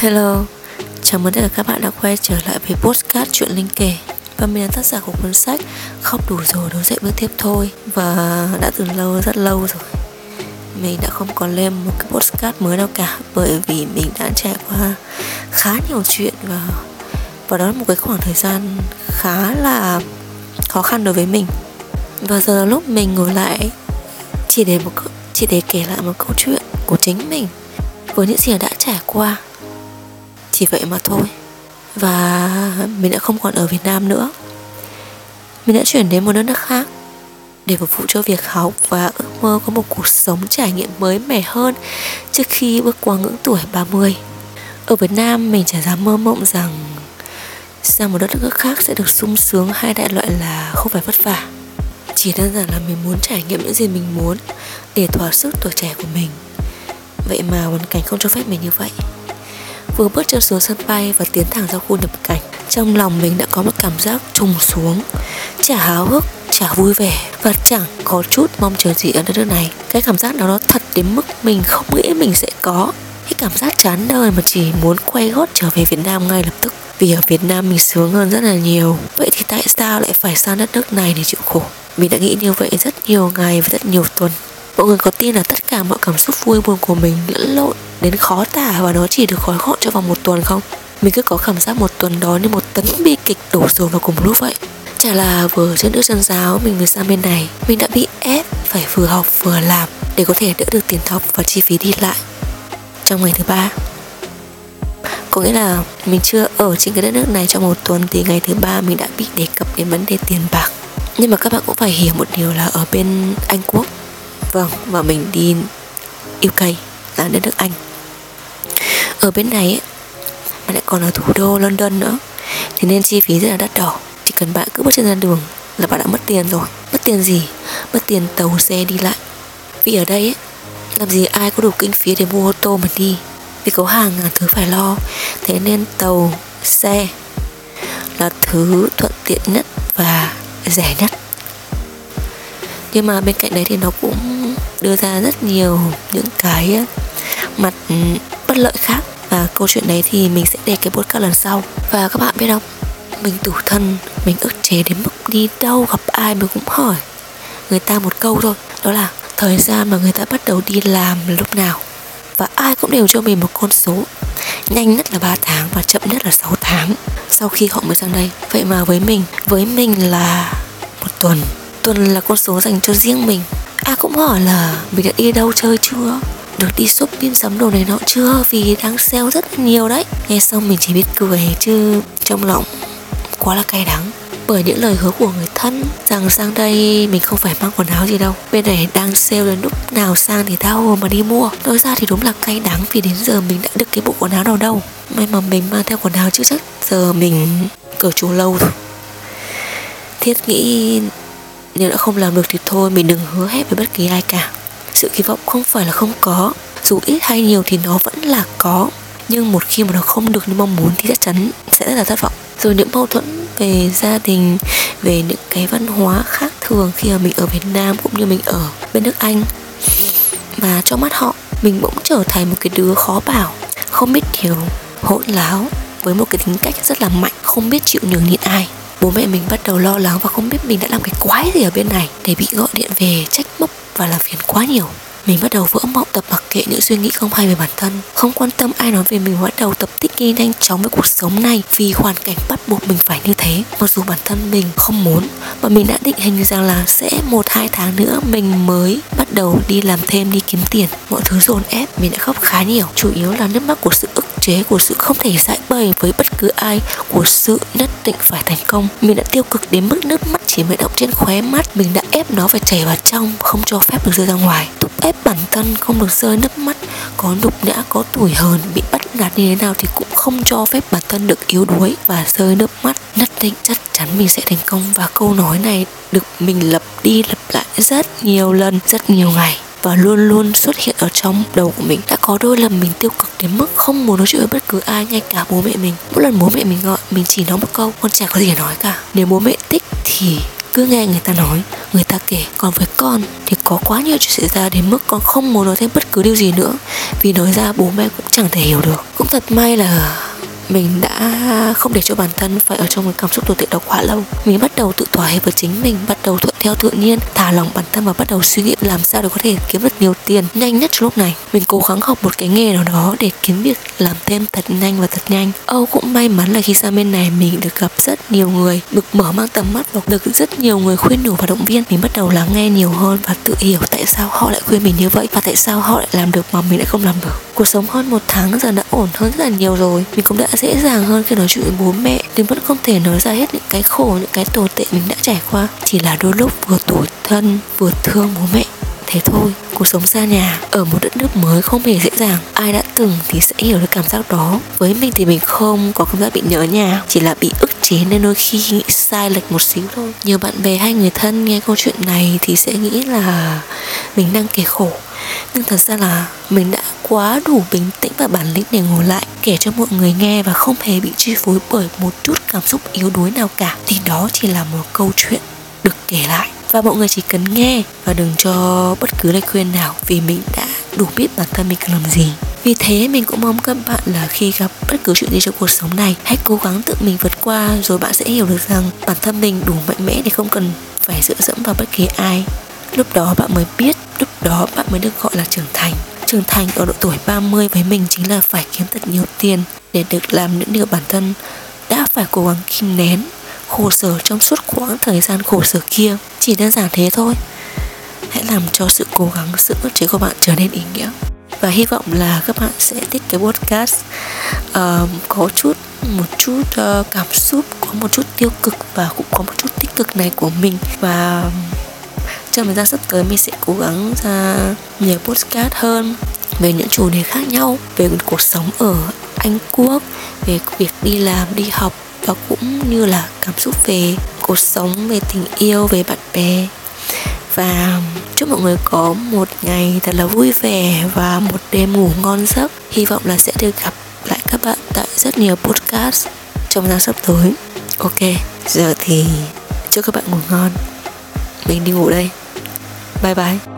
Hello, chào mừng tất cả các bạn đã quay trở lại với postcard chuyện Linh kể. Và mình là tác giả của cuốn sách Khóc đủ rồi đối dậy bước tiếp thôi. Và đã từ lâu, rất lâu rồi Mình đã không còn lên một cái postcard mới nào cả Bởi vì mình đã trải qua khá nhiều chuyện Và, và đó là một cái khoảng thời gian khá là khó khăn đối với mình. Và giờ là lúc mình ngồi lại Chỉ để một chỉ để kể lại một câu chuyện của chính mình với những gì đã trải qua chỉ vậy mà thôi và mình đã không còn ở Việt Nam nữa mình đã chuyển đến một đất nước khác để phục vụ cho việc học và ước mơ có một cuộc sống trải nghiệm mới, mẻ hơn trước khi bước qua ngưỡng tuổi 30. Ở Việt Nam, mình chả dám mơ mộng rằng sang một đất nước khác sẽ được sung sướng hai đại loại là không phải vất vả. Chỉ đơn giản là mình muốn trải nghiệm những gì mình muốn để thỏa sức tuổi trẻ của mình. Vậy mà hoàn cảnh không cho phép mình như vậy vừa bước chân xuống sân bay và tiến thẳng ra khu nhập cảnh. Trong lòng mình đã có một cảm giác trùng xuống, chả háo hức, chả vui vẻ và chẳng có chút mong chờ gì ở đất nước này. Cái cảm giác đó nó thật đến mức mình không nghĩ mình sẽ có. Cái cảm giác chán đời mà chỉ muốn quay gót trở về Việt Nam ngay lập tức. Vì ở Việt Nam mình sướng hơn rất là nhiều, vậy thì tại sao lại phải sang đất nước này để chịu khổ? Mình đã nghĩ như vậy rất nhiều ngày và rất nhiều tuần. Mọi người có tin là tất cả mọi cảm xúc vui buồn của mình lẫn lộn đến khó tả và nó chỉ được gói gọn trong vòng một tuần không? Mình cứ có cảm giác một tuần đó như một tấn bi kịch đổ xuống vào cùng lúc vậy. Chả là vừa trên nữ chân giáo, mình mới sang bên này. Mình đã bị ép phải vừa học vừa làm để có thể đỡ được tiền học và chi phí đi lại. Trong ngày thứ ba, có nghĩa là mình chưa ở trên cái đất nước này trong một tuần thì ngày thứ ba mình đã bị đề cập đến vấn đề tiền bạc. Nhưng mà các bạn cũng phải hiểu một điều là ở bên anh quốc vâng và mình đi UK là đất nước Anh ở bên này ấy, mà lại còn ở thủ đô London nữa. Thì nên chi phí rất là đắt đỏ. Chỉ cần bạn cứ bước chân ra đường là bạn đã mất tiền rồi. Mất tiền gì? Mất tiền tàu xe đi lại. Vì ở đây ấy, làm gì ai có đủ kinh phí để mua ô tô mà đi? Vì có hàng ngàn thứ phải lo. Thế nên tàu xe là thứ thuận tiện nhất và rẻ nhất. Nhưng mà bên cạnh đấy thì nó cũng đưa ra rất nhiều những cái ờ, mặt ừ, bất lợi khác và câu chuyện đấy thì mình sẽ để cái podcast lần sau. Và các bạn biết không? Mình tủ thân, mình ức chế đến mức đi đâu gặp ai mình cũng hỏi người ta một câu thôi. Đó là thời gian mà người ta bắt đầu đi làm là lúc nào. Và ai cũng đều cho mình một con số nhanh nhất là 3 tháng và chậm nhất là 6 tháng. Sau khi họ mới sang đây. Vậy mà với mình với mình là một tuần. Tuần là con số dành cho riêng mình. Ai cũng hỏi là mình đã đi đâu chơi chưa? Được đi shopping sắm đồ này nọ chưa? Vì đang sale rất nhiều đấy. Nghe xong mình chỉ biết cười, chứ trong lòng quá là cay đắng. Bởi những lời hứa của người thân, rằng sang đây mình không phải mang quần áo gì đâu. Bên này đang sale đến lúc nào sang thì tao mà đi mua. Nói ra thì đúng là cay đắng vì đến giờ mình đã được cái bộ quần áo nào đâu. May mà mình mang theo quần áo chứ chắc giờ mình cởi chuồng lâu rồi. Thiết nghĩ nếu đã không làm được thì thôi, mình đừng hứa hết với bất kỳ ai cả sự kỳ vọng không phải là không có. Dù ít hay nhiều thì nó vẫn là có. Nhưng một khi mà nó không được như mong muốn thì chắc chắn sẽ rất là thất vọng. Rồi những mâu thuẫn về gia đình, về những cái văn hóa khác thường khi mà mình ở Việt Nam cũng như mình ở bên nước Anh. Và trong mắt họ, mình bỗng trở thành một cái đứa khó bảo, không biết điều, hỗn láo, với một cái tính cách rất là mạnh, không biết chịu nhường nhịn ai. Bố mẹ mình bắt đầu lo lắng và không biết mình đã làm cái quái gì ở bên này để bị gọi điện về trách móc và làm phiền quá nhiều. Mình bắt đầu vỡ mộng, tập mặc kệ những suy nghĩ không hay về bản thân. Không quan tâm ai nói về mình, bắt đầu tập thích nghi nhanh chóng với cuộc sống này. Vì hoàn cảnh bắt buộc mình phải như thế. Mặc dù bản thân mình không muốn và mình đã định hình rằng là sẽ một hai tháng nữa mình mới bắt đầu đi làm thêm, đi kiếm tiền, mọi thứ dồn ép, mình đã khóc khá nhiều. Chủ yếu là nước mắt của sự ức chế, của sự không thể giải bày với bất cứ ai, của sự nhất định phải thành công. Mình đã tiêu cực đến mức nước mắt chỉ mới động trên khóe mắt, mình đã ép nó phải chảy vào trong, không cho phép được rơi ra ngoài. Thúc ép bản thân không được rơi nước mắt, có nhục nhã có tuổi hờn, bị bắt nạt như thế nào thì cũng không cho phép bản thân được yếu đuối và rơi nước mắt. Nhất định chắc chắn mình sẽ thành công. Và câu nói này được mình lặp đi lặp lại rất nhiều lần, rất nhiều ngày. Và luôn luôn xuất hiện ở trong đầu của mình. Đã có đôi lần mình tiêu cực đến mức không muốn nói chuyện với bất cứ ai, ngay cả bố mẹ mình. Mỗi lần bố mẹ mình gọi, mình chỉ nói một câu, con trẻ có gì để nói cả. Nếu bố mẹ thích thì cứ nghe người ta nói, người ta kể, còn với con thì có quá nhiều chuyện xảy ra đến mức con không muốn nói thêm bất cứ điều gì nữa. Vì nói ra bố mẹ cũng chẳng thể hiểu được. Cũng thật may là mình đã không để cho bản thân phải ở trong một cảm xúc tồi tệ đó quá lâu. Mình bắt đầu tự thỏa hiệp với chính mình, bắt đầu thuận theo tự nhiên, thả lỏng bản thân và bắt đầu suy nghĩ làm sao để có thể kiếm được nhiều tiền nhanh nhất trong lúc này. Mình cố gắng học một cái nghề nào đó để kiếm việc làm thêm thật nhanh và thật nhanh. Âu cũng may mắn là khi sang bên này, mình được gặp rất nhiều người, được mở mang tầm mắt và được rất nhiều người khuyên nhủ và động viên. Mình bắt đầu lắng nghe nhiều hơn và tự hiểu tại sao họ lại khuyên mình như vậy và tại sao họ lại làm được mà mình lại không làm được. Cuộc sống hơn một tháng giờ đã ổn hơn rất là nhiều rồi. Mình cũng đã dễ dàng hơn khi nói chuyện với bố mẹ. Nhưng vẫn không thể nói ra hết những cái khổ, những cái tồi tệ mình đã trải qua. Chỉ là đôi lúc vừa tủi thân vừa thương bố mẹ. Thế thôi, cuộc sống xa nhà, ở một đất nước mới không hề dễ dàng. Ai đã từng thì sẽ hiểu được cảm giác đó. Với mình thì mình không có cảm giác bị nhớ nhà, chỉ là bị ức chế nên đôi khi nghĩ sai lệch một xíu thôi. Nhiều bạn bè hay người thân nghe câu chuyện này thì sẽ nghĩ là mình đang kể khổ. Nhưng thật ra là mình đã quá đủ bình tĩnh và bản lĩnh để ngồi lại, kể cho mọi người nghe và không hề bị chi phối bởi một chút cảm xúc yếu đuối nào cả. Thì đó chỉ là một câu chuyện được kể lại và mọi người chỉ cần nghe và đừng cho bất cứ lời khuyên nào vì mình đã đủ biết bản thân mình cần làm gì. Vì thế mình cũng mong các bạn là khi gặp bất cứ chuyện gì trong cuộc sống này, hãy cố gắng tự mình vượt qua rồi bạn sẽ hiểu được rằng bản thân mình đủ mạnh mẽ để không cần phải dựa dẫm vào bất kỳ ai. Lúc đó bạn mới biết, lúc đó bạn mới được gọi là trưởng thành. Trưởng thành ở độ tuổi 30 với mình chính là phải kiếm thật nhiều tiền để được làm những điều bản thân đã phải cố gắng kìm nén khổ sở trong suốt quãng thời gian khổ sở kia. Chỉ đơn giản thế thôi. Hãy làm cho sự cố gắng sự ước chế của bạn trở nên ý nghĩa. Và hy vọng là các bạn sẽ thích cái podcast. Uh, có chút một chút uh, cảm xúc có một chút tiêu cực và cũng có một chút tích cực này của mình. Và trong thời gian sắp tới mình sẽ cố gắng ra nhiều podcast hơn về những chủ đề khác nhau về cuộc sống ở Anh Quốc về việc đi làm đi học và cũng như là cảm xúc về cuộc sống, về tình yêu, về bạn bè. Và chúc mọi người có một ngày thật là vui vẻ và một đêm ngủ ngon giấc. Hy vọng là sẽ được gặp lại các bạn tại rất nhiều podcast trong tháng sắp tới. Ok, giờ thì chúc các bạn ngủ ngon. Mình đi ngủ đây. Bye bye.